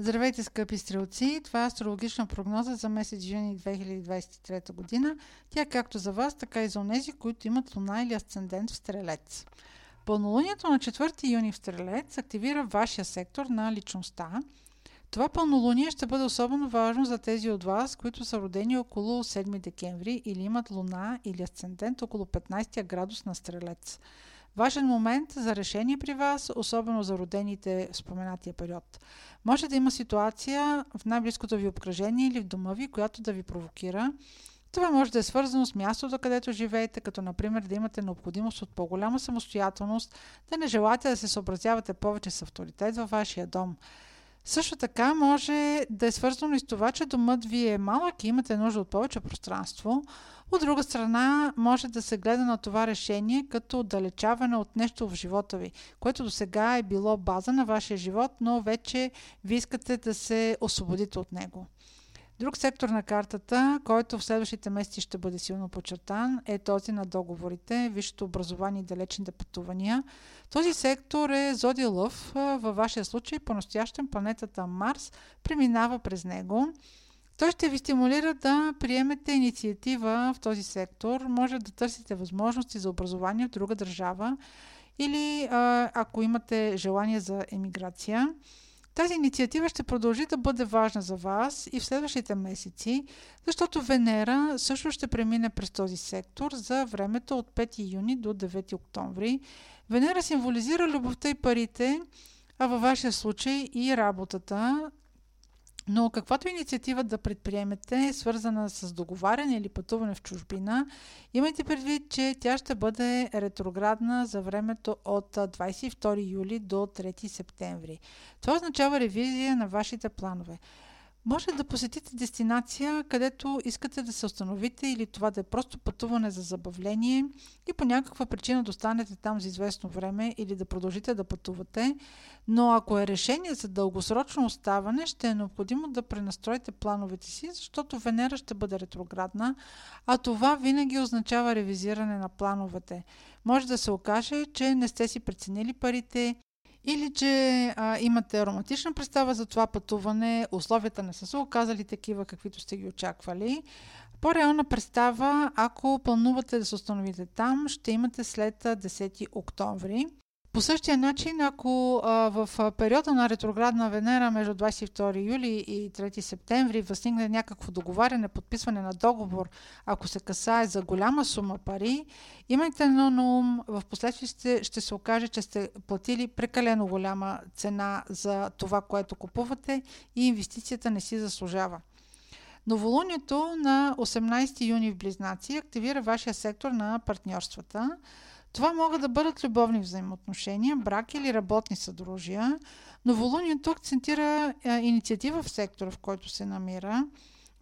Здравейте, скъпи стрелци! Това е астрологична прогноза за месец юни 2023 година. Тя е както за вас, така и за онези, които имат луна или асцендент в Стрелец. Пълнолунието на 4 юни в Стрелец активира вашия сектор на личността. Това пълнолуние ще бъде особено важно за тези от вас, които са родени около 7 декември или имат луна или асцендент около 15 градус на Стрелец. Важен момент за решение при вас, особено за родените в споменатия период. Може да има ситуация в най-близкото ви обкръжение или в дома ви, която да ви провокира. Това може да е свързано с мястото, където живеете, като например да имате необходимост от по-голяма самостоятелност, да не желаете да се съобразявате повече с авторитет във вашия дом. Също така може да е свързано и с това, че домът ви е малък и имате нужда от повече пространство. От друга страна, може да се гледа на това решение като отдалечаване от нещо в живота ви, което до сега е било база на вашия живот, но вече ви искате да се освободите от него. Друг сектор на картата, който в следващите месеци ще бъде силно подчертан, е този на договорите, висшето образование и далечните пътувания. Този сектор е Зодия Лъв. Във вашия случай, по-настоящен планетата Марс преминава през него. Той ще ви стимулира да приемете инициатива в този сектор. Може да търсите възможности за образование в друга държава или ако имате желание за емиграция. Тази инициатива ще продължи да бъде важна за вас и в следващите месеци, защото Венера също ще премине през този сектор за времето от 5 юни до 9 октомври. Венера символизира любовта и парите, а във вашия случай и работата, но каквато инициатива да предприемете, свързана с договаряне или пътуване в чужбина, имайте предвид, че тя ще бъде ретроградна за времето от 22 юли до 3 септември. Това означава ревизия на вашите планове. Може да посетите дестинация, където искате да се установите или това да е просто пътуване за забавление и по някаква причина да останете там за известно време или да продължите да пътувате, но ако е решение за дългосрочно оставане, ще е необходимо да пренастроите плановете си, защото Венера ще бъде ретроградна, а това винаги означава ревизиране на плановете. Може да се окаже, че не сте си преценили парите или че а, имате романтична представа за това пътуване, условията не са се оказали такива, каквито сте ги очаквали. По-реална представа, ако планувате да се установите там, ще имате след 10 октомври. По същия начин, ако а, в периода на ретроградна Венера между 22 юли и 3 септември възникне някакво договаряне, подписване на договор, ако се касае за голяма сума пари, имайте едно на ум, в последствие ще, се окаже, че сте платили прекалено голяма цена за това, което купувате и инвестицията не си заслужава. Новолунието на 18 юни в Близнаци активира вашия сектор на партньорствата. Това могат да бъдат любовни взаимоотношения, брак или работни съдружия. Новолунието акцентира а, инициатива в сектора, в който се намира.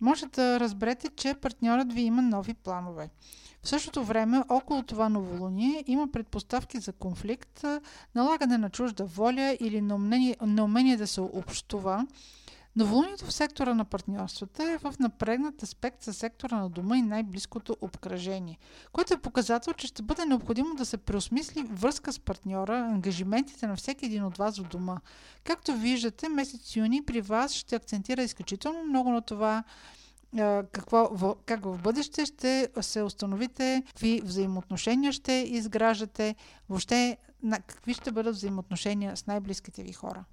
Може да разберете, че партньорът ви има нови планове. В същото време, около това новолуние има предпоставки за конфликт, налагане на чужда воля или неумение да се общува, Новолунието в сектора на партньорствата е в напрегнат аспект с сектора на дома и най-близкото обкръжение, което е показател, че ще бъде необходимо да се преосмисли връзка с партньора, ангажиментите на всеки един от вас в дома. Както виждате, месец юни при вас ще акцентира изключително много на това, какво, как в бъдеще ще се установите, какви взаимоотношения ще изграждате, въобще какви ще бъдат взаимоотношения с най-близките ви хора.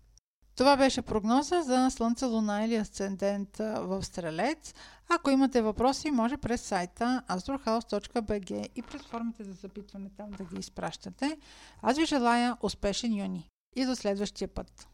Това беше прогноза за Слънце, Луна или Асцендент в Стрелец. Ако имате въпроси, може през сайта astrohouse.bg и през формите за запитване там да ги изпращате. Аз ви желая успешен юни и до следващия път!